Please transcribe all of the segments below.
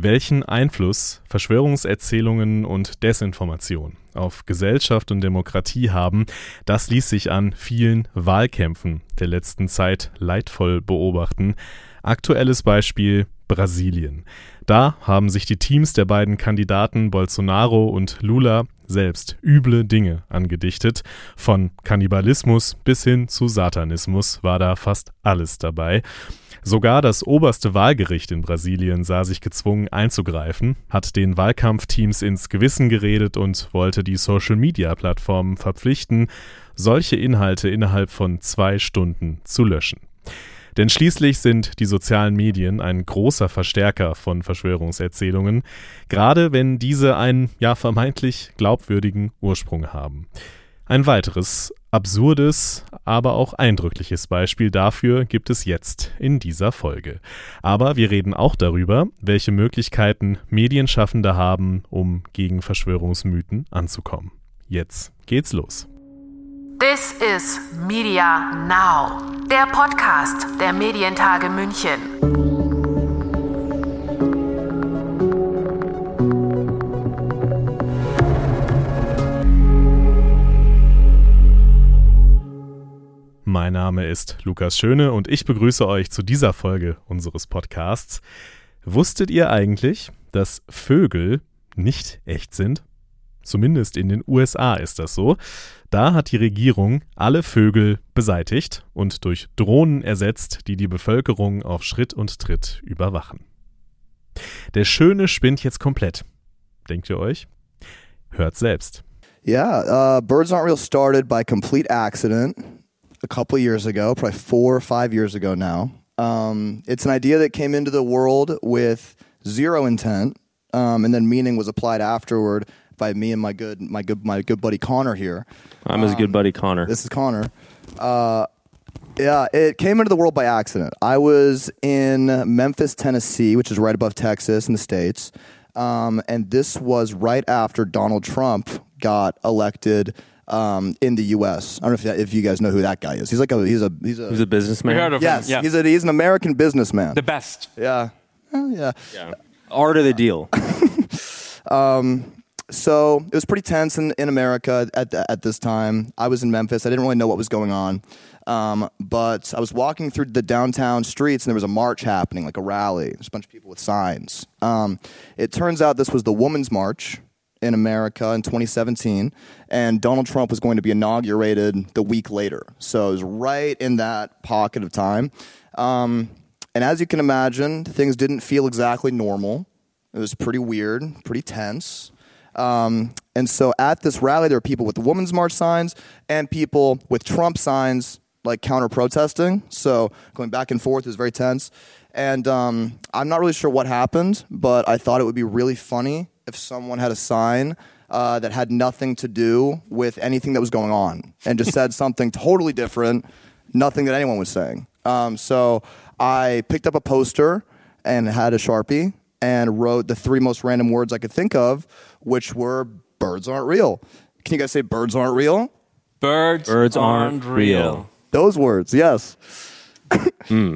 Welchen Einfluss Verschwörungserzählungen und Desinformation auf Gesellschaft und Demokratie haben, das ließ sich an vielen Wahlkämpfen der letzten Zeit leidvoll beobachten. Aktuelles Beispiel Brasilien. Da haben sich die Teams der beiden Kandidaten Bolsonaro und Lula selbst üble Dinge angedichtet. Von Kannibalismus bis hin zu Satanismus war da fast alles dabei. Sogar das oberste Wahlgericht in Brasilien sah sich gezwungen einzugreifen, hat den Wahlkampfteams ins Gewissen geredet und wollte die Social-Media-Plattformen verpflichten, solche Inhalte innerhalb von zwei Stunden zu löschen. Denn schließlich sind die sozialen Medien ein großer Verstärker von Verschwörungserzählungen, gerade wenn diese einen ja vermeintlich glaubwürdigen Ursprung haben. Ein weiteres absurdes, aber auch eindrückliches Beispiel dafür gibt es jetzt in dieser Folge. Aber wir reden auch darüber, welche Möglichkeiten Medienschaffende haben, um gegen Verschwörungsmythen anzukommen. Jetzt geht's los. This is Media Now, der Podcast der Medientage München. Mein Name ist Lukas Schöne und ich begrüße euch zu dieser Folge unseres Podcasts. Wusstet ihr eigentlich, dass Vögel nicht echt sind? Zumindest in den USA ist das so. Da hat die Regierung alle Vögel beseitigt und durch Drohnen ersetzt, die die Bevölkerung auf Schritt und Tritt überwachen. Der Schöne spinnt jetzt komplett. Denkt ihr euch? Hört selbst. Yeah, uh, Birds Aren't Real started by complete accident. A couple years ago, probably four or five years ago now. Um, it's an idea that came into the world with zero intent, um, and then meaning was applied afterward by me and my good my good my good buddy Connor here. I'm his good Um, buddy Connor. This is Connor. Uh, yeah, it came into the world by accident. I was in Memphis, Tennessee, which is right above Texas in the states, um, and this was right after Donald Trump got elected um, in the U.S. I don't know if, that, if you guys know who that guy is. He's like a he's a he's a He's a businessman. We heard of yes him. Yeah. he's a he's an American businessman. the best. yeah, Oh, yeah. Yeah. Art of the deal. um, so it was pretty tense in, in America at, at this time. I was in Memphis. I didn't really know what was going on. Um, but I was walking through the downtown streets and there was a march happening, like a rally. There's a bunch of people with signs. Um, it turns out this was the Women's March in America in 2017, and Donald Trump was going to be inaugurated the week later. So it was right in that pocket of time. Um, and as you can imagine, things didn't feel exactly normal. It was pretty weird, pretty tense. Um, and so at this rally, there were people with the Women's March signs and people with Trump signs, like counter protesting. So going back and forth was very tense. And um, I'm not really sure what happened, but I thought it would be really funny if someone had a sign uh, that had nothing to do with anything that was going on and just said something totally different, nothing that anyone was saying. Um, so I picked up a poster and had a sharpie and wrote the three most random words I could think of, which were birds aren't real. Can you guys say birds aren't real? Birds, Birds aren't real. Those words, yes.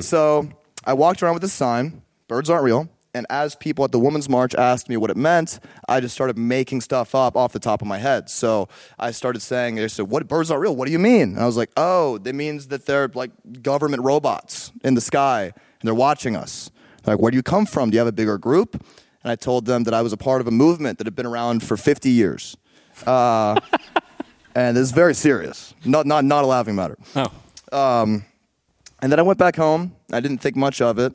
So I walked around with this sign, birds aren't real. And as people at the Women's March asked me what it meant, I just started making stuff up off the top of my head. So I started saying, they said, what, birds aren't real? What do you mean? And I was like, oh, that means that they're like government robots in the sky and they're watching us. They're like, where do you come from? Do you have a bigger group? And I told them that I was a part of a movement that had been around for 50 years. Uh, and this is very serious, not, not, not a laughing matter. Oh, And then I went back home. I didn't think much of it,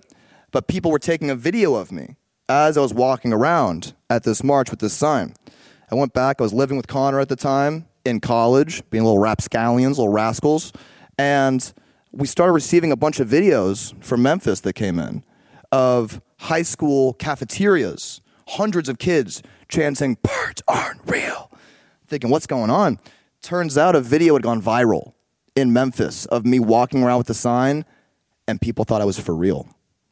but people were taking a video of me as I was walking around at this march with this sign. I went back. I was living with Connor at the time in college, being little rapscallions, little rascals, and we started receiving a bunch of videos from Memphis that came in of high school cafeterias, hundreds of kids chanting "Birds aren't real," thinking, "What's going on?" Turns out a video had gone viral in Memphis of me walking around with the sign, and people thought I was for real.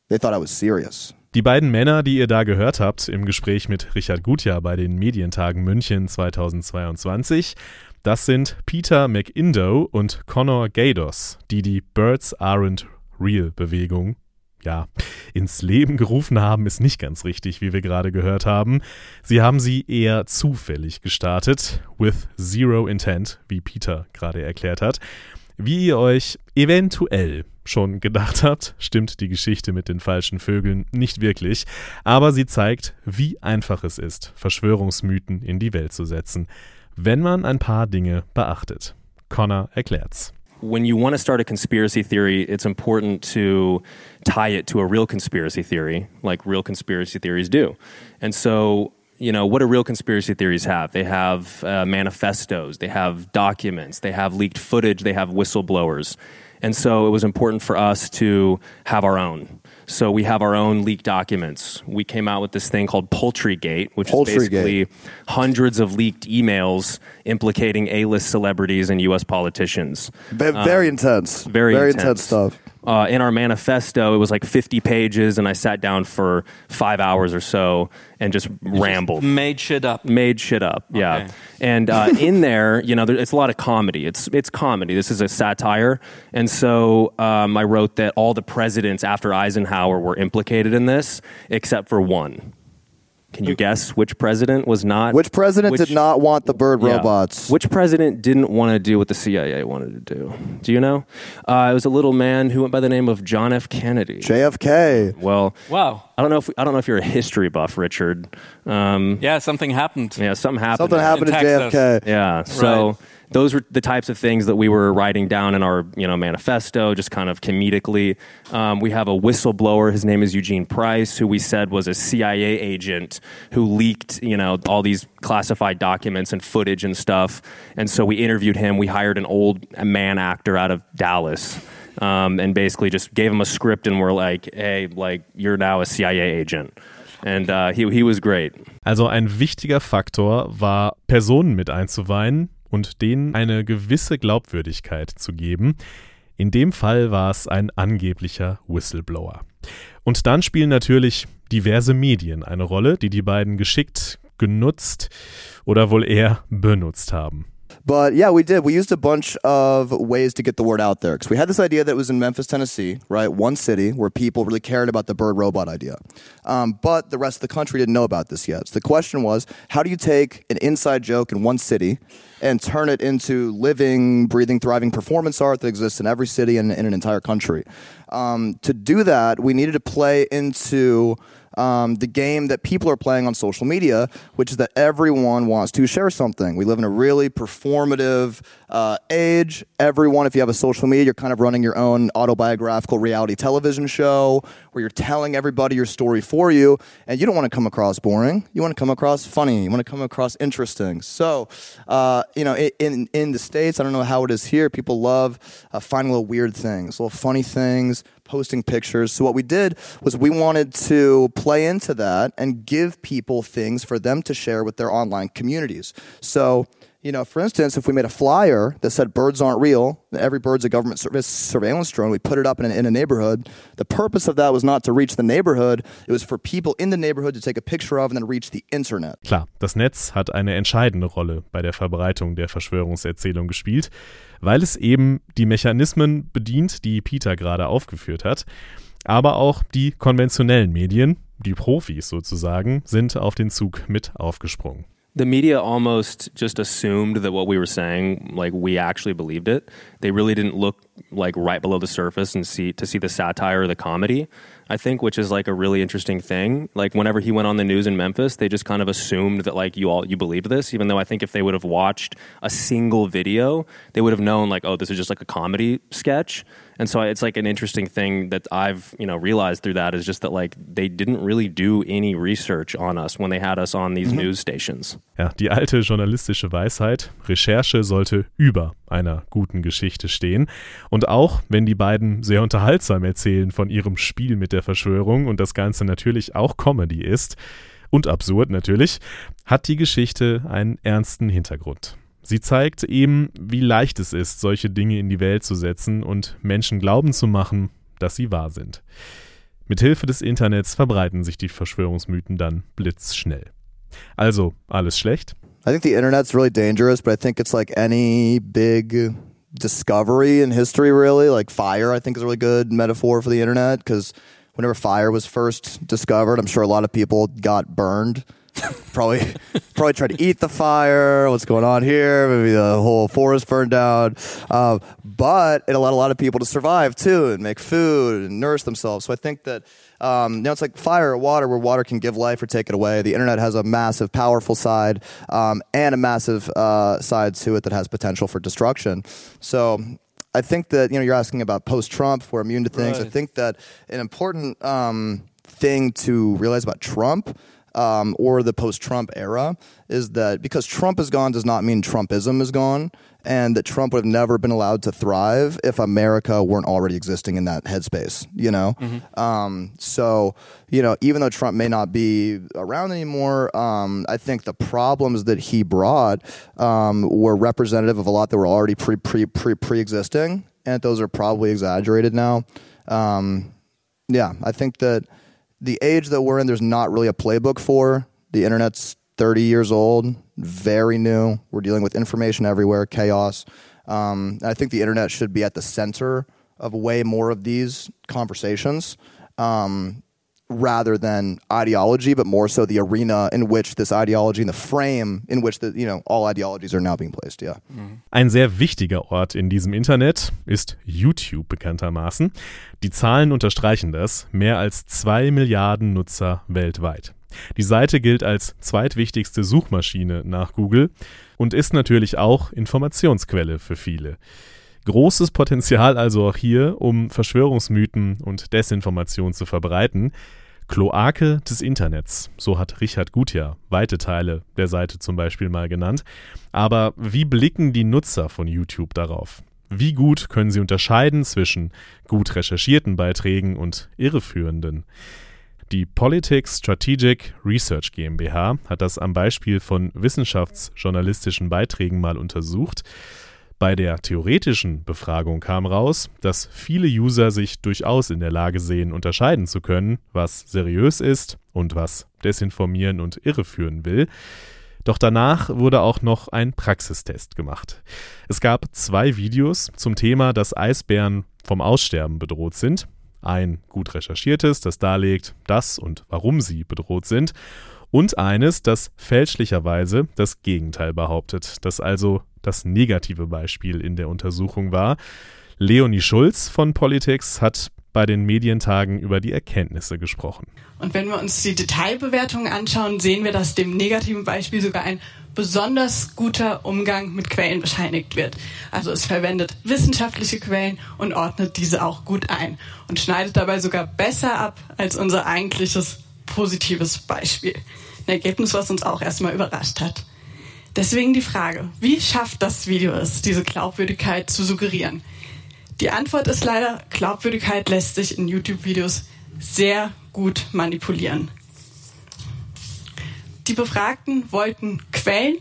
They thought I was serious. Die beiden Männer, die ihr da gehört habt im Gespräch mit Richard Gutjahr bei den Medientagen München 2022, das sind Peter McIndoe und Connor Gados, die die Birds Aren't Real Bewegung ja, ins Leben gerufen haben, ist nicht ganz richtig, wie wir gerade gehört haben. Sie haben sie eher zufällig gestartet, with zero intent, wie Peter gerade erklärt hat. Wie ihr euch eventuell schon gedacht habt, stimmt die Geschichte mit den falschen Vögeln nicht wirklich, aber sie zeigt, wie einfach es ist, Verschwörungsmythen in die Welt zu setzen, wenn man ein paar Dinge beachtet. Connor erklärt's. when you want to start a conspiracy theory, it's important to tie it to a real conspiracy theory, like real conspiracy theories do. And so, you know, what do real conspiracy theories have? They have uh, manifestos, they have documents, they have leaked footage, they have whistleblowers. And so it was important for us to have our own. So we have our own leaked documents. We came out with this thing called Poultrygate, which is basically hundreds of leaked emails implicating A-list celebrities and U.S. politicians. very intense. very very intense. stuff. Uh, in our manifesto, it was like 50 pages, and I sat down for five hours or so and just rambled Made shit up. made shit up. Yeah, Okay. and uh, in there, you know, there, it's a lot of comedy. It's it's comedy. This is a satire, and so um, I wrote that all the presidents after Eisenhower were implicated in this, except for one. Can you guess which president was not? Which president which- did not want the bird yeah. robots? Which president didn't want to do what the CIA wanted to do? Do you know? Uh, it was a little man who went by the name of John F. Kennedy. JFK. well, Wow. I don't know if I don't know if you're a history buff, Richard. Um, Yeah, something happened. yeah, something happened. Something happened to Texas. JFK. Yeah. So Right. Those were the types of things that we were writing down in our you know manifesto, just kind of comedically. Um, we have a whistleblower. His name is Eugene Price, who we said was a CIA agent who leaked you know all these classified documents and footage and stuff. And so we interviewed him. We hired an old man actor out of Dallas. Um, and basically just gave him a script and we're like, hey, like you're now a CIA agent, and uh, he he was great. Also ein wichtiger Faktor war, Personen mit einzuweihen und denen eine gewisse Glaubwürdigkeit zu geben. In dem Fall war es ein angeblicher Whistleblower. Und dann spielen natürlich diverse Medien eine Rolle, die die beiden geschickt genutzt oder wohl eher benutzt haben. But yeah, we did. We used a bunch of ways to get the word out there because we had this idea that it was in Memphis, Tennessee, right? One city where people really cared about the bird robot idea. Um, but the rest of the country didn't know about this yet. So the question was how do you take an inside joke in one city and turn it into living, breathing, thriving performance art that exists in every city and in an entire country? Um, to do that, we needed to play into um, the game that people are playing on social media, which is that everyone wants to share something. We live in a really performative uh, age. Everyone, if you have a social media, you're kind of running your own autobiographical reality television show where you're telling everybody your story for you, and you don't want to come across boring. You want to come across funny. You want to come across interesting. So, uh, you know, in in the states, I don't know how it is here. People love uh, finding little weird things, little funny things posting pictures. So what we did was we wanted to play into that and give people things for them to share with their online communities. So, you know, for instance, if we made a flyer that said birds aren't real, every bird's a government service surveillance drone, we put it up in, in a neighborhood. The purpose of that was not to reach the neighborhood, it was for people in the neighborhood to take a picture of and then reach the internet. Klar, das Netz hat eine entscheidende Rolle bei der Verbreitung der Verschwörungserzählung gespielt, weil es eben die Mechanismen bedient, die Peter gerade aufgeführt hat. Aber auch die konventionellen Medien, die Profis sozusagen, sind auf den Zug mit aufgesprungen. The media almost just assumed that what we were saying like we actually believed it. They really didn't look like right below the surface and see to see the satire or the comedy i think which is like a really interesting thing. Like whenever he went on the news in memphis they just kind of assumed that like you all you believed this even though i think if they would have watched a single video they would have known like oh this is just like a comedy sketch and so it's like an interesting thing that I've you know realized through that is just that like they didn't really do any research on us when they had us on these news stations. Ja, die alte journalistische Weisheit, Recherche sollte über einer guten Geschichte stehen. Und auch wenn die beiden sehr unterhaltsam erzählen von ihrem Spiel mit der Verschwörung und das Ganze natürlich auch Comedy ist, und absurd natürlich, hat die Geschichte einen ernsten Hintergrund. Sie zeigt eben, wie leicht es ist, solche Dinge in die Welt zu setzen und Menschen glauben zu machen, dass sie wahr sind. Mithilfe des Internets verbreiten sich die Verschwörungsmythen dann blitzschnell. Also, alles schlecht? I think the internet's really dangerous, but I think it's like any big discovery in history, really. Like fire, I think is a really good metaphor for the internet because whenever fire was first discovered, I'm sure a lot of people got burned. Probably, probably tried to eat the fire. What's going on here? Maybe the whole forest burned down. Uh, but it allowed a lot of people to survive too and make food and nourish themselves. So I think that um, you know, it's like fire or water, where water can give life or take it away. The internet has a massive, powerful side um, and a massive uh, side to it that has potential for destruction. So I think that you know you're asking about post-Trump. We're immune to things. Right. I think that an important um, thing to realize about Trump. Um, or the post-Trump era is that because Trump is gone does not mean Trumpism is gone, and that Trump would have never been allowed to thrive if America weren't already existing in that headspace. You know, um, so you know even though Trump may not be around anymore, um, I think the problems that he brought um, were representative of a lot that were already pre pre pre pre existing, and those are probably exaggerated now. Um, yeah, I think that the age that we're in, there's not really a playbook for. The internet's 30 years old, very new. We're dealing with information everywhere, chaos. Um, I think the internet should be at the center of way more of these conversations. Um, rather than ideology, but more so the arena in which this ideology and the frame in which the you know all ideologies are now being placed. Yeah. Ein sehr wichtiger Ort in diesem Internet ist YouTube bekanntermaßen. Die Zahlen unterstreichen das. Mehr als zwei Milliarden Nutzer weltweit. Die Seite gilt als zweitwichtigste Suchmaschine nach Google und ist natürlich auch Informationsquelle für viele. Großes Potenzial also auch hier, um Verschwörungsmythen und Desinformation zu verbreiten. Kloake des Internets, so hat Richard Gutjahr weite Teile der Seite zum Beispiel mal genannt. Aber wie blicken die Nutzer von YouTube darauf? Wie gut können sie unterscheiden zwischen gut recherchierten Beiträgen und irreführenden? Die Politics Strategic Research GmbH hat das am Beispiel von wissenschaftsjournalistischen Beiträgen mal untersucht. Bei der theoretischen Befragung kam raus, dass viele User sich durchaus in der Lage sehen, unterscheiden zu können, was seriös ist und was desinformieren und irreführen will. Doch danach wurde auch noch ein Praxistest gemacht. Es gab zwei Videos zum Thema, dass Eisbären vom Aussterben bedroht sind. Ein gut recherchiertes, das darlegt, dass und warum sie bedroht sind. Und eines, das fälschlicherweise das Gegenteil behauptet, das also das negative Beispiel in der Untersuchung war. Leonie Schulz von Politics hat bei den Medientagen über die Erkenntnisse gesprochen. Und wenn wir uns die Detailbewertungen anschauen, sehen wir, dass dem negativen Beispiel sogar ein besonders guter Umgang mit Quellen bescheinigt wird. Also es verwendet wissenschaftliche Quellen und ordnet diese auch gut ein und schneidet dabei sogar besser ab als unser eigentliches positives Beispiel. Ein Ergebnis, was uns auch erstmal überrascht hat. Deswegen die Frage, wie schafft das Video es, diese Glaubwürdigkeit zu suggerieren? Die Antwort ist leider, Glaubwürdigkeit lässt sich in YouTube-Videos sehr gut manipulieren. Die Befragten wollten Quellen,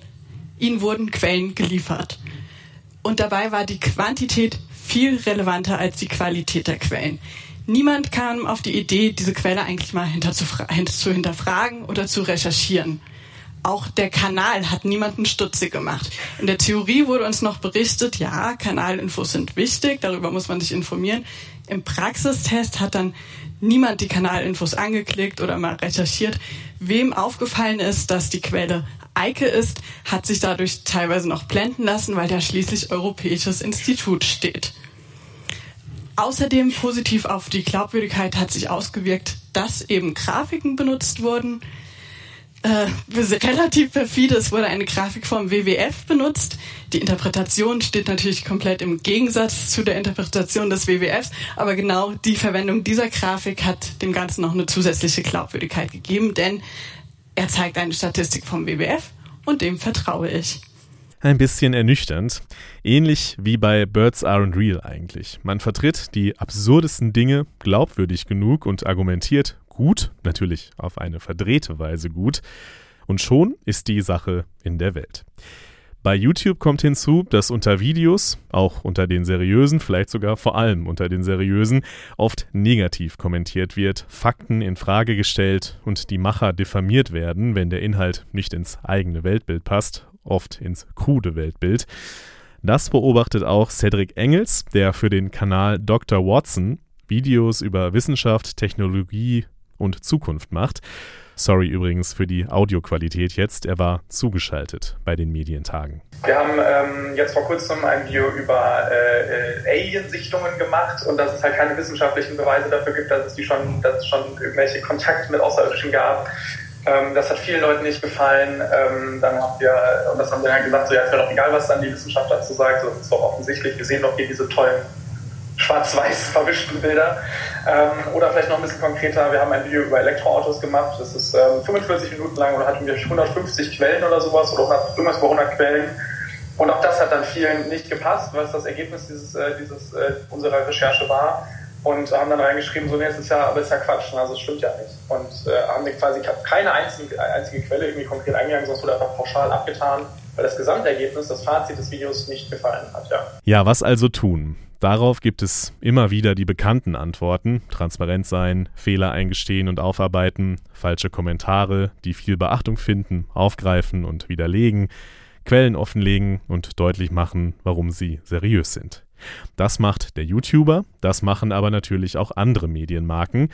ihnen wurden Quellen geliefert. Und dabei war die Quantität viel relevanter als die Qualität der Quellen. Niemand kam auf die Idee, diese Quelle eigentlich mal hinter zu, zu hinterfragen oder zu recherchieren. Auch der Kanal hat niemanden stutzig gemacht. In der Theorie wurde uns noch berichtet, ja, Kanalinfos sind wichtig, darüber muss man sich informieren. Im Praxistest hat dann niemand die Kanalinfos angeklickt oder mal recherchiert. Wem aufgefallen ist, dass die Quelle Eike ist, hat sich dadurch teilweise noch blenden lassen, weil da schließlich Europäisches Institut steht. Außerdem positiv auf die Glaubwürdigkeit hat sich ausgewirkt, dass eben Grafiken benutzt wurden. Äh, relativ perfide, es wurde eine Grafik vom WWF benutzt. Die Interpretation steht natürlich komplett im Gegensatz zu der Interpretation des WWFs, aber genau die Verwendung dieser Grafik hat dem Ganzen noch eine zusätzliche Glaubwürdigkeit gegeben, denn er zeigt eine Statistik vom WWF und dem vertraue ich. Ein bisschen ernüchternd. Ähnlich wie bei Birds Aren't Real eigentlich. Man vertritt die absurdesten Dinge glaubwürdig genug und argumentiert gut, natürlich auf eine verdrehte Weise gut, und schon ist die Sache in der Welt. Bei YouTube kommt hinzu, dass unter Videos, auch unter den seriösen, vielleicht sogar vor allem unter den seriösen, oft negativ kommentiert wird, Fakten in Frage gestellt und die Macher diffamiert werden, wenn der Inhalt nicht ins eigene Weltbild passt, oft ins krude Weltbild. Das beobachtet auch Cedric Engels, der für den Kanal Dr. Watson Videos über Wissenschaft, Technologie und Zukunft macht. Sorry übrigens für die Audioqualität jetzt, er war zugeschaltet bei den Medientagen. Wir haben ähm, jetzt vor kurzem ein Video über äh, äh, Alien-Sichtungen gemacht und dass es halt keine wissenschaftlichen Beweise dafür gibt, dass es, die schon, dass es schon irgendwelche Kontakte mit Außerirdischen gab. Ähm, das hat vielen Leuten nicht gefallen. Ähm, dann haben wir, und das haben wir dann gesagt, so ja, es wäre doch egal, was dann die Wissenschaft dazu sagt. So, das ist doch offensichtlich. Wir sehen doch hier diese tollen schwarz-weiß verwischten Bilder. Ähm, oder vielleicht noch ein bisschen konkreter, wir haben ein Video über Elektroautos gemacht. Das ist ähm, 45 Minuten lang und hatten wir 150 Quellen oder sowas oder 100, irgendwas über 100 Quellen. Und auch das hat dann vielen nicht gepasst, was das Ergebnis dieses, äh, dieses, äh, unserer Recherche war. Und haben dann reingeschrieben, so, nee, es ist ja, aber ist ja Quatsch, ne? also es stimmt ja nicht. Und äh, haben quasi keine einzige, einzige Quelle irgendwie konkret eingegangen, es wurde einfach pauschal abgetan, weil das Gesamtergebnis, das Fazit des Videos nicht gefallen hat, ja. Ja, was also tun? Darauf gibt es immer wieder die bekannten Antworten. Transparent sein, Fehler eingestehen und aufarbeiten, falsche Kommentare, die viel Beachtung finden, aufgreifen und widerlegen, Quellen offenlegen und deutlich machen, warum sie seriös sind. Das macht der YouTuber, das machen aber natürlich auch andere Medienmarken,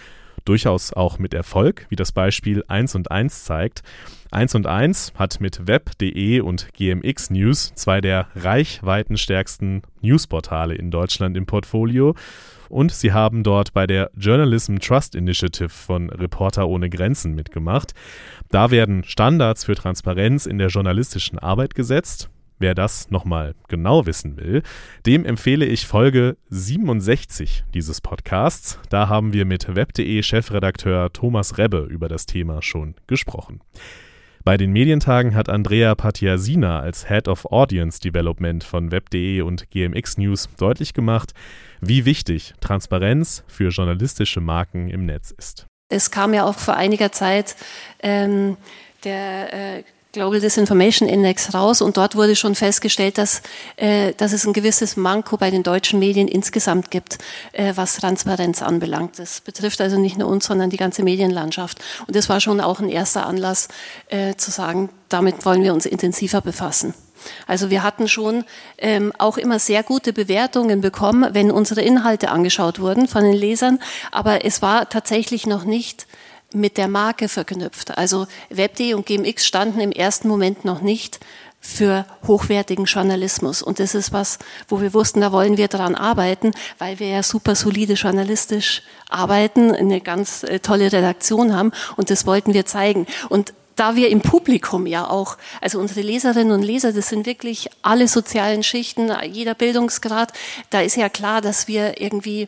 durchaus auch mit Erfolg, wie das Beispiel 1 und 1 zeigt. 1 und 1 hat mit web.de und GMX News zwei der reichweitenstärksten Newsportale in Deutschland im Portfolio und sie haben dort bei der Journalism Trust Initiative von Reporter ohne Grenzen mitgemacht. Da werden Standards für Transparenz in der journalistischen Arbeit gesetzt. Wer das nochmal genau wissen will, dem empfehle ich Folge 67 dieses Podcasts. Da haben wir mit web.de Chefredakteur Thomas Rebbe über das Thema schon gesprochen. Bei den Medientagen hat Andrea Patiasina als Head of Audience Development von web.de und GMX News deutlich gemacht, wie wichtig Transparenz für journalistische Marken im Netz ist. Es kam ja auch vor einiger Zeit ähm, der äh, Global Disinformation Index raus und dort wurde schon festgestellt, dass, äh, dass es ein gewisses Manko bei den deutschen Medien insgesamt gibt, äh, was Transparenz anbelangt. Das betrifft also nicht nur uns, sondern die ganze Medienlandschaft. Und das war schon auch ein erster Anlass äh, zu sagen, damit wollen wir uns intensiver befassen. Also wir hatten schon ähm, auch immer sehr gute Bewertungen bekommen, wenn unsere Inhalte angeschaut wurden von den Lesern, aber es war tatsächlich noch nicht mit der Marke verknüpft. Also Web.de und GMX standen im ersten Moment noch nicht für hochwertigen Journalismus. Und das ist was, wo wir wussten, da wollen wir daran arbeiten, weil wir ja super solide journalistisch arbeiten, eine ganz äh, tolle Redaktion haben und das wollten wir zeigen. Und da wir im Publikum ja auch, also unsere Leserinnen und Leser, das sind wirklich alle sozialen Schichten, jeder Bildungsgrad, da ist ja klar, dass wir irgendwie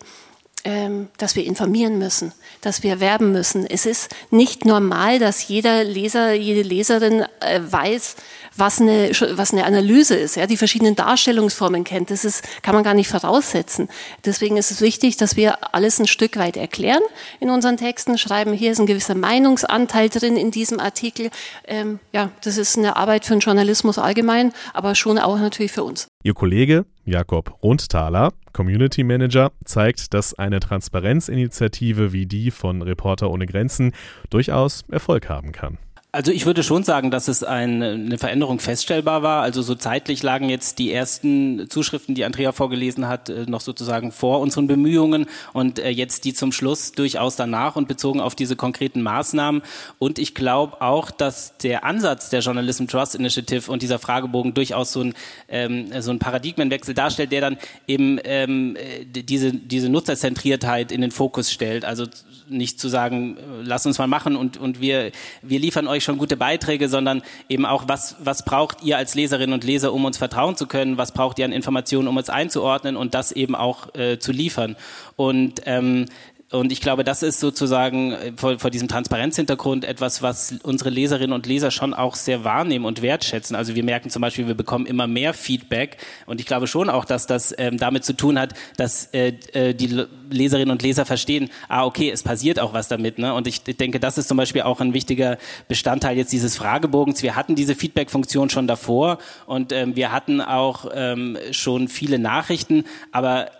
dass wir informieren müssen, dass wir werben müssen. Es ist nicht normal, dass jeder Leser, jede Leserin äh, weiß, was eine, was eine Analyse ist, ja, die verschiedenen Darstellungsformen kennt. Das ist, kann man gar nicht voraussetzen. Deswegen ist es wichtig, dass wir alles ein Stück weit erklären in unseren Texten, schreiben, hier ist ein gewisser Meinungsanteil drin in diesem Artikel. Ähm, ja, das ist eine Arbeit für den Journalismus allgemein, aber schon auch natürlich für uns. Ihr Kollege Jakob Rundthaler, Community Manager, zeigt, dass eine Transparenzinitiative wie die von Reporter ohne Grenzen durchaus Erfolg haben kann. Also ich würde schon sagen, dass es ein, eine Veränderung feststellbar war. Also so zeitlich lagen jetzt die ersten Zuschriften, die Andrea vorgelesen hat, äh, noch sozusagen vor unseren Bemühungen und äh, jetzt die zum Schluss durchaus danach und bezogen auf diese konkreten Maßnahmen. Und ich glaube auch, dass der Ansatz der Journalism Trust Initiative und dieser Fragebogen durchaus so ein, ähm, so ein Paradigmenwechsel darstellt, der dann eben ähm, diese, diese Nutzerzentriertheit in den Fokus stellt. Also nicht zu sagen, äh, lass uns mal machen und, und wir, wir liefern euch schon gute Beiträge, sondern eben auch, was, was braucht ihr als Leserinnen und Leser, um uns vertrauen zu können? Was braucht ihr an Informationen, um uns einzuordnen und das eben auch äh, zu liefern? Und ähm, und ich glaube, das ist sozusagen äh, vor, vor diesem Transparenzhintergrund etwas, was unsere Leserinnen und Leser schon auch sehr wahrnehmen und wertschätzen. Also wir merken zum Beispiel, wir bekommen immer mehr Feedback und ich glaube schon auch, dass das ähm, damit zu tun hat, dass äh, äh die Leserinnen und Leser verstehen, ah okay, es passiert auch was damit. Ne? Und ich denke, das ist zum Beispiel auch ein wichtiger Bestandteil jetzt dieses Fragebogens. Wir hatten diese Feedback-Funktion schon davor und ähm, wir hatten auch ähm, schon viele Nachrichten, aber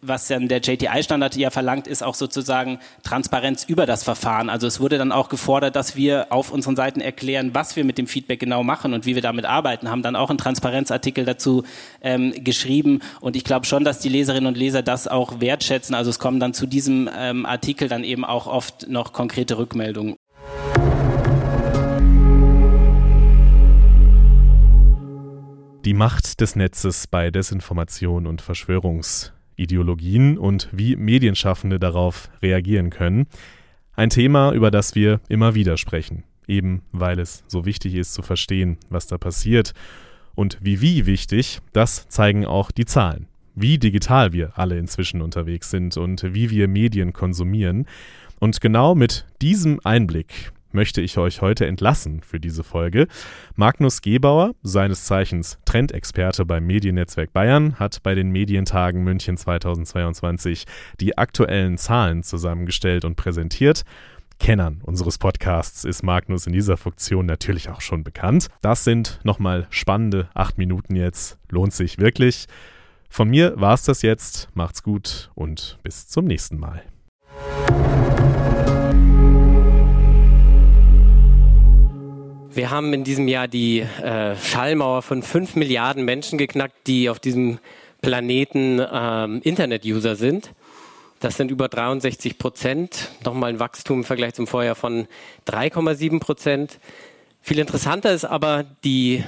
was dann der JTI-Standard ja verlangt, ist auch sozusagen Transparenz über das Verfahren. Also es wurde dann auch gefordert, dass wir auf unseren Seiten erklären, was wir mit dem Feedback genau machen und wie wir damit arbeiten. Haben dann auch einen Transparenzartikel dazu ähm, geschrieben. Und ich glaube schon, dass die Leserinnen und Leser das auch wertschätzen. Also es kommen dann zu diesem ähm, Artikel dann eben auch oft noch konkrete Rückmeldungen. Die Macht des Netzes bei Desinformation und Verschwörungsideologien und wie Medienschaffende darauf reagieren können. Ein Thema, über das wir immer wieder sprechen, eben weil es so wichtig ist zu verstehen, was da passiert. Und wie wie wichtig, das zeigen auch die Zahlen. Wie digital wir alle inzwischen unterwegs sind und wie wir Medien konsumieren. Und genau mit diesem Einblick möchte ich euch heute entlassen für diese Folge. Magnus Gebauer, seines Zeichens Trendexperte beim Mediennetzwerk Bayern, hat bei den Medientagen München 2022 die aktuellen Zahlen zusammengestellt und präsentiert. Kennern unseres Podcasts ist Magnus in dieser Funktion natürlich auch schon bekannt. Das sind nochmal spannende acht Minuten jetzt. Lohnt sich wirklich. Von mir war es das jetzt. Macht's gut und bis zum nächsten Mal. Wir haben in diesem Jahr die äh, Schallmauer von fünf Milliarden Menschen geknackt, die auf diesem Planeten ähm, Internet-User sind. Das sind über 63 Prozent, nochmal ein Wachstum im Vergleich zum Vorjahr von 3,7 Prozent. Viel interessanter ist aber die,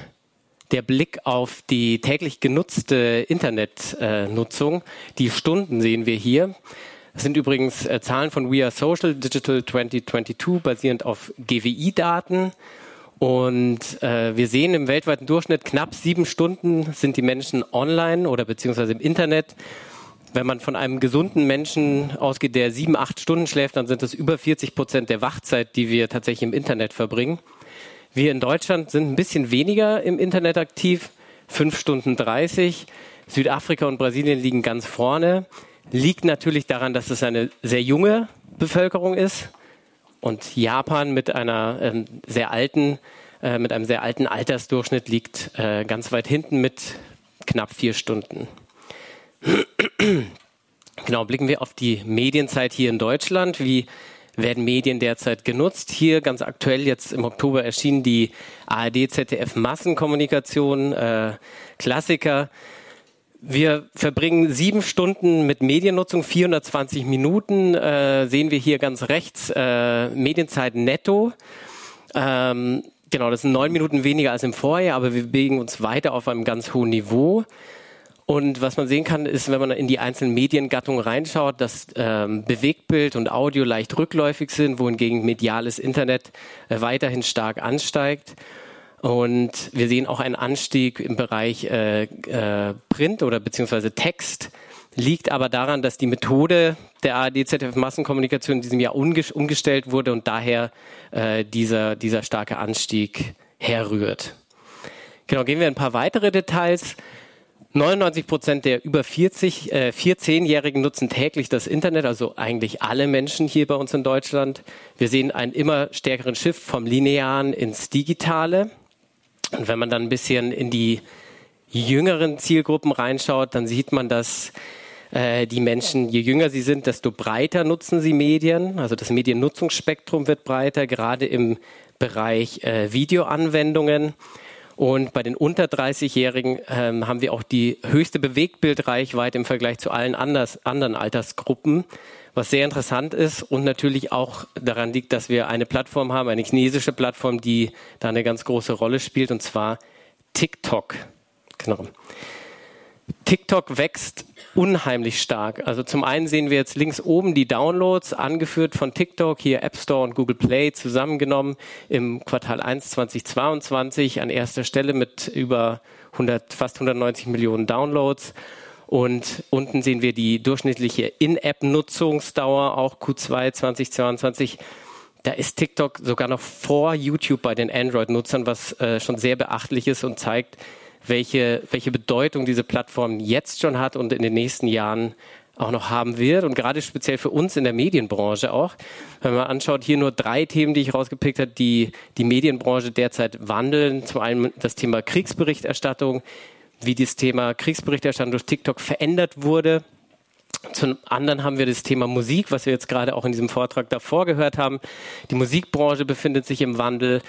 der Blick auf die täglich genutzte Internetnutzung. Äh, die Stunden sehen wir hier. Das sind übrigens äh, Zahlen von We Are Social Digital 2022 basierend auf GWI-Daten. Und äh, wir sehen im weltweiten Durchschnitt knapp sieben Stunden sind die Menschen online oder beziehungsweise im Internet. Wenn man von einem gesunden Menschen ausgeht, der sieben, acht Stunden schläft, dann sind das über 40 Prozent der Wachzeit, die wir tatsächlich im Internet verbringen. Wir in Deutschland sind ein bisschen weniger im Internet aktiv, fünf Stunden 30. Südafrika und Brasilien liegen ganz vorne. Liegt natürlich daran, dass es eine sehr junge Bevölkerung ist und Japan mit einer ähm, sehr alten, äh, mit einem sehr alten Altersdurchschnitt liegt äh, ganz weit hinten mit knapp vier Stunden. genau, blicken wir auf die Medienzeit hier in Deutschland. Wie werden Medien derzeit genutzt? Hier ganz aktuell jetzt im Oktober erschien die ARD ZDF Massenkommunikation, äh, Klassiker. Wir verbringen sieben Stunden mit Mediennutzung, 420 Minuten äh, sehen wir hier ganz rechts, äh, Medienzeit netto. Ähm, genau, das sind neun Minuten weniger als im Vorjahr, aber wir bewegen uns weiter auf einem ganz hohen Niveau. Und was man sehen kann, ist, wenn man in die einzelnen Mediengattungen reinschaut, dass ähm, Bewegtbild und Audio leicht rückläufig sind, wohingegen mediales Internet äh, weiterhin stark ansteigt. Und wir sehen auch einen Anstieg im Bereich äh, äh, Print oder beziehungsweise Text, liegt aber daran, dass die Methode der ARD-ZDF-Massenkommunikation in diesem Jahr umgestellt wurde und daher äh, dieser, dieser starke Anstieg herrührt. Genau, gehen wir ein paar weitere Details. 99 Prozent der über 40, äh, 14-Jährigen nutzen täglich das Internet, also eigentlich alle Menschen hier bei uns in Deutschland. Wir sehen einen immer stärkeren Shift vom Linearen ins Digitale. Und wenn man dann ein bisschen in die jüngeren Zielgruppen reinschaut, dann sieht man, dass äh, die Menschen, je jünger sie sind, desto breiter nutzen sie Medien. Also das Mediennutzungsspektrum wird breiter, gerade im Bereich äh, Videoanwendungen. Und bei den unter 30-Jährigen ähm, haben wir auch die höchste Bewegtbildreichweite im Vergleich zu allen anders, anderen Altersgruppen was sehr interessant ist und natürlich auch daran liegt, dass wir eine Plattform haben, eine chinesische Plattform, die da eine ganz große Rolle spielt, und zwar TikTok. Genau. TikTok wächst unheimlich stark. Also zum einen sehen wir jetzt links oben die Downloads, angeführt von TikTok, hier App Store und Google Play zusammengenommen im Quartal 1 2022 an erster Stelle mit über 100, fast 190 Millionen Downloads. Und unten sehen wir die durchschnittliche In-App-Nutzungsdauer, auch Q2 2022. Da ist TikTok sogar noch vor YouTube bei den Android-Nutzern, was äh, schon sehr beachtlich ist und zeigt, welche, welche Bedeutung diese Plattform jetzt schon hat und in den nächsten Jahren auch noch haben wird und gerade speziell für uns in der Medienbranche auch. Wenn man anschaut, hier nur drei Themen, die ich rausgepickt habe, die die Medienbranche derzeit wandeln. Zum einen das Thema Kriegsberichterstattung, wie das Thema Kriegsberichterstattung durch TikTok verändert wurde. Zum anderen haben wir das Thema Musik, was wir jetzt gerade auch in diesem Vortrag davor gehört haben. Die Musikbranche befindet sich im Wandel.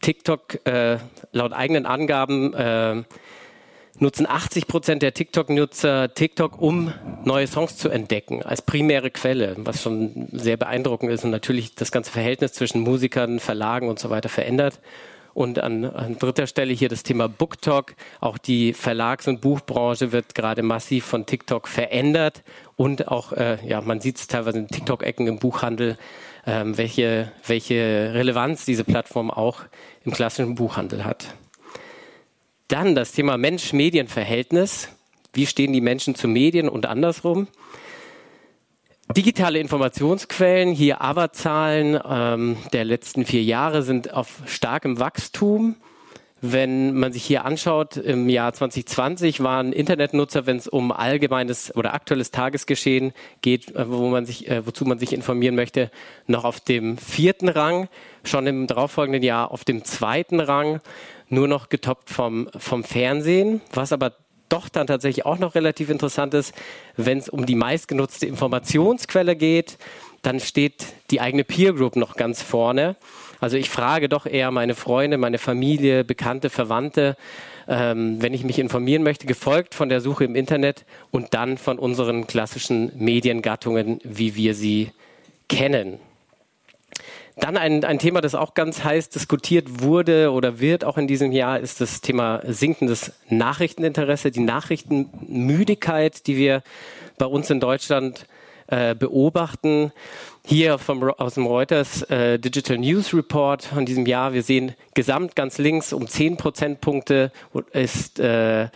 TikTok, äh, laut eigenen Angaben, äh, nutzen 80 Prozent der TikTok-Nutzer TikTok, um neue Songs zu entdecken, als primäre Quelle, was schon sehr beeindruckend ist und natürlich das ganze Verhältnis zwischen Musikern, Verlagen und so weiter verändert. Und an, an dritter Stelle hier das Thema BookTok. Auch die Verlags- und Buchbranche wird gerade massiv von TikTok verändert. Und auch, äh, ja, man sieht es teilweise in TikTok-Ecken im Buchhandel, ähm, welche, welche Relevanz diese Plattform auch im klassischen Buchhandel hat. Dann das Thema Mensch-Medien-Verhältnis. Wie stehen die Menschen zu Medien und andersrum? Digitale Informationsquellen, hier AVA-Zahlen ähm, der letzten vier Jahre sind auf starkem Wachstum. Wenn man sich hier anschaut, im Jahr 2020 waren Internetnutzer, wenn es um allgemeines oder aktuelles Tagesgeschehen geht, äh, wo man sich, äh, wozu man sich informieren möchte, noch auf dem vierten Rang, schon im darauffolgenden Jahr auf dem zweiten Rang, nur noch getoppt vom, vom Fernsehen, was aber doch dann tatsächlich auch noch relativ interessant ist, wenn es um die meistgenutzte Informationsquelle geht, dann steht die eigene Peer Group noch ganz vorne. Also ich frage doch eher meine Freunde, meine Familie, Bekannte, Verwandte, ähm, wenn ich mich informieren möchte, gefolgt von der Suche im Internet und dann von unseren klassischen Mediengattungen, wie wir sie kennen. Dann ein, ein Thema, das auch ganz heiß diskutiert wurde oder wird auch in diesem Jahr, ist das Thema sinkendes Nachrichteninteresse, die Nachrichtenmüdigkeit, die wir bei uns in Deutschland äh, beobachten. Hier vom, aus dem Reuters äh, Digital News Report von diesem Jahr. Wir sehen gesamt ganz links um 10 Prozentpunkte ist äh,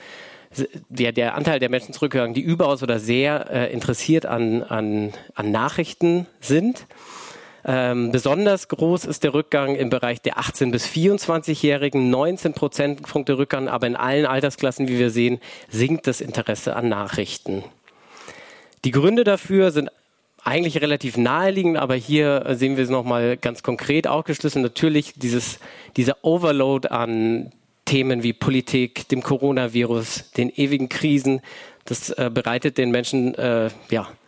der, der Anteil der Menschen zurückgegangen, die überaus oder sehr äh, interessiert an, an, an Nachrichten sind. Ähm, besonders groß ist der Rückgang im Bereich der 18- bis 24-Jährigen, 19 Prozentpunkte Rückgang, aber in allen Altersklassen, wie wir sehen, sinkt das Interesse an Nachrichten. Die Gründe dafür sind eigentlich relativ naheliegend, aber hier sehen wir es nochmal ganz konkret aufgeschlüsselt. Natürlich dieses, dieser Overload an Themen wie Politik, dem Coronavirus, den ewigen Krisen, das äh, bereitet den Menschen äh, ja, äh,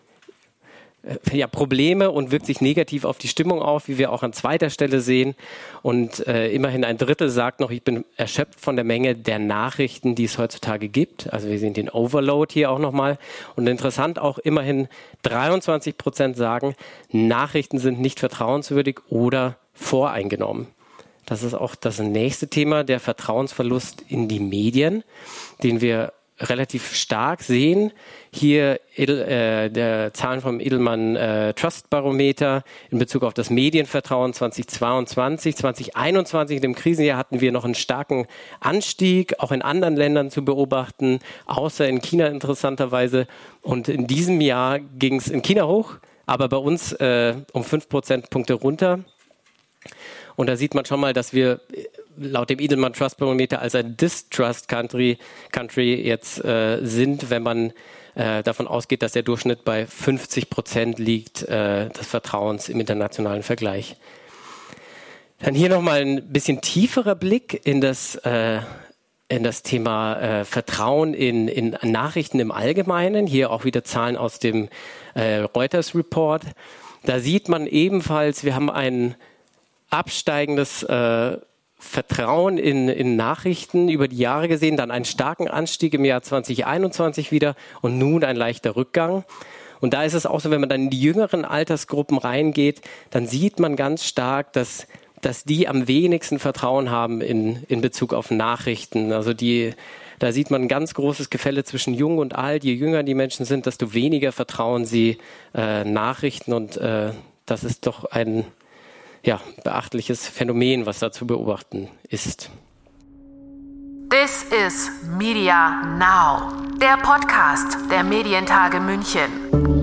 ja, Probleme und wirkt sich negativ auf die Stimmung auf, wie wir auch an zweiter Stelle sehen. Und äh, immerhin ein Drittel sagt noch, ich bin erschöpft von der Menge der Nachrichten, die es heutzutage gibt. Also wir sehen den Overload hier auch nochmal. Und interessant auch immerhin 23 Prozent sagen, Nachrichten sind nicht vertrauenswürdig oder voreingenommen. Das ist auch das nächste Thema, der Vertrauensverlust in die Medien, den wir relativ stark sehen. Hier äh, der Zahlen vom Edelmann äh, Trust Barometer in Bezug auf das Medienvertrauen 2022. 2021, in dem Krisenjahr, hatten wir noch einen starken Anstieg, auch in anderen Ländern zu beobachten, außer in China interessanterweise. Und in diesem Jahr ging es in China hoch, aber bei uns äh, um fünf Prozentpunkte runter. Und da sieht man schon mal, dass wir laut dem Edelman Trust Barometer als ein Distrust Country, Country jetzt äh, sind, wenn man äh, davon ausgeht, dass der Durchschnitt bei 50 Prozent liegt äh, des Vertrauens im internationalen Vergleich. Dann hier nochmal ein bisschen tieferer Blick in das, äh, in das Thema äh, Vertrauen in, in Nachrichten im Allgemeinen. Hier auch wieder Zahlen aus dem äh, Reuters Report. Da sieht man ebenfalls, wir haben ein absteigendes äh, Vertrauen in, in Nachrichten über die Jahre gesehen, dann einen starken Anstieg im Jahr 2021 wieder und nun ein leichter Rückgang. Und da ist es auch so, wenn man dann in die jüngeren Altersgruppen reingeht, dann sieht man ganz stark, dass, dass die am wenigsten Vertrauen haben in, in Bezug auf Nachrichten. Also die, da sieht man ein ganz großes Gefälle zwischen jung und alt. Je jünger die Menschen sind, desto weniger vertrauen sie äh, Nachrichten und äh, das ist doch ein, ja, beachtliches Phänomen, was da zu beobachten ist. This is Media Now, der Podcast der Medientage München.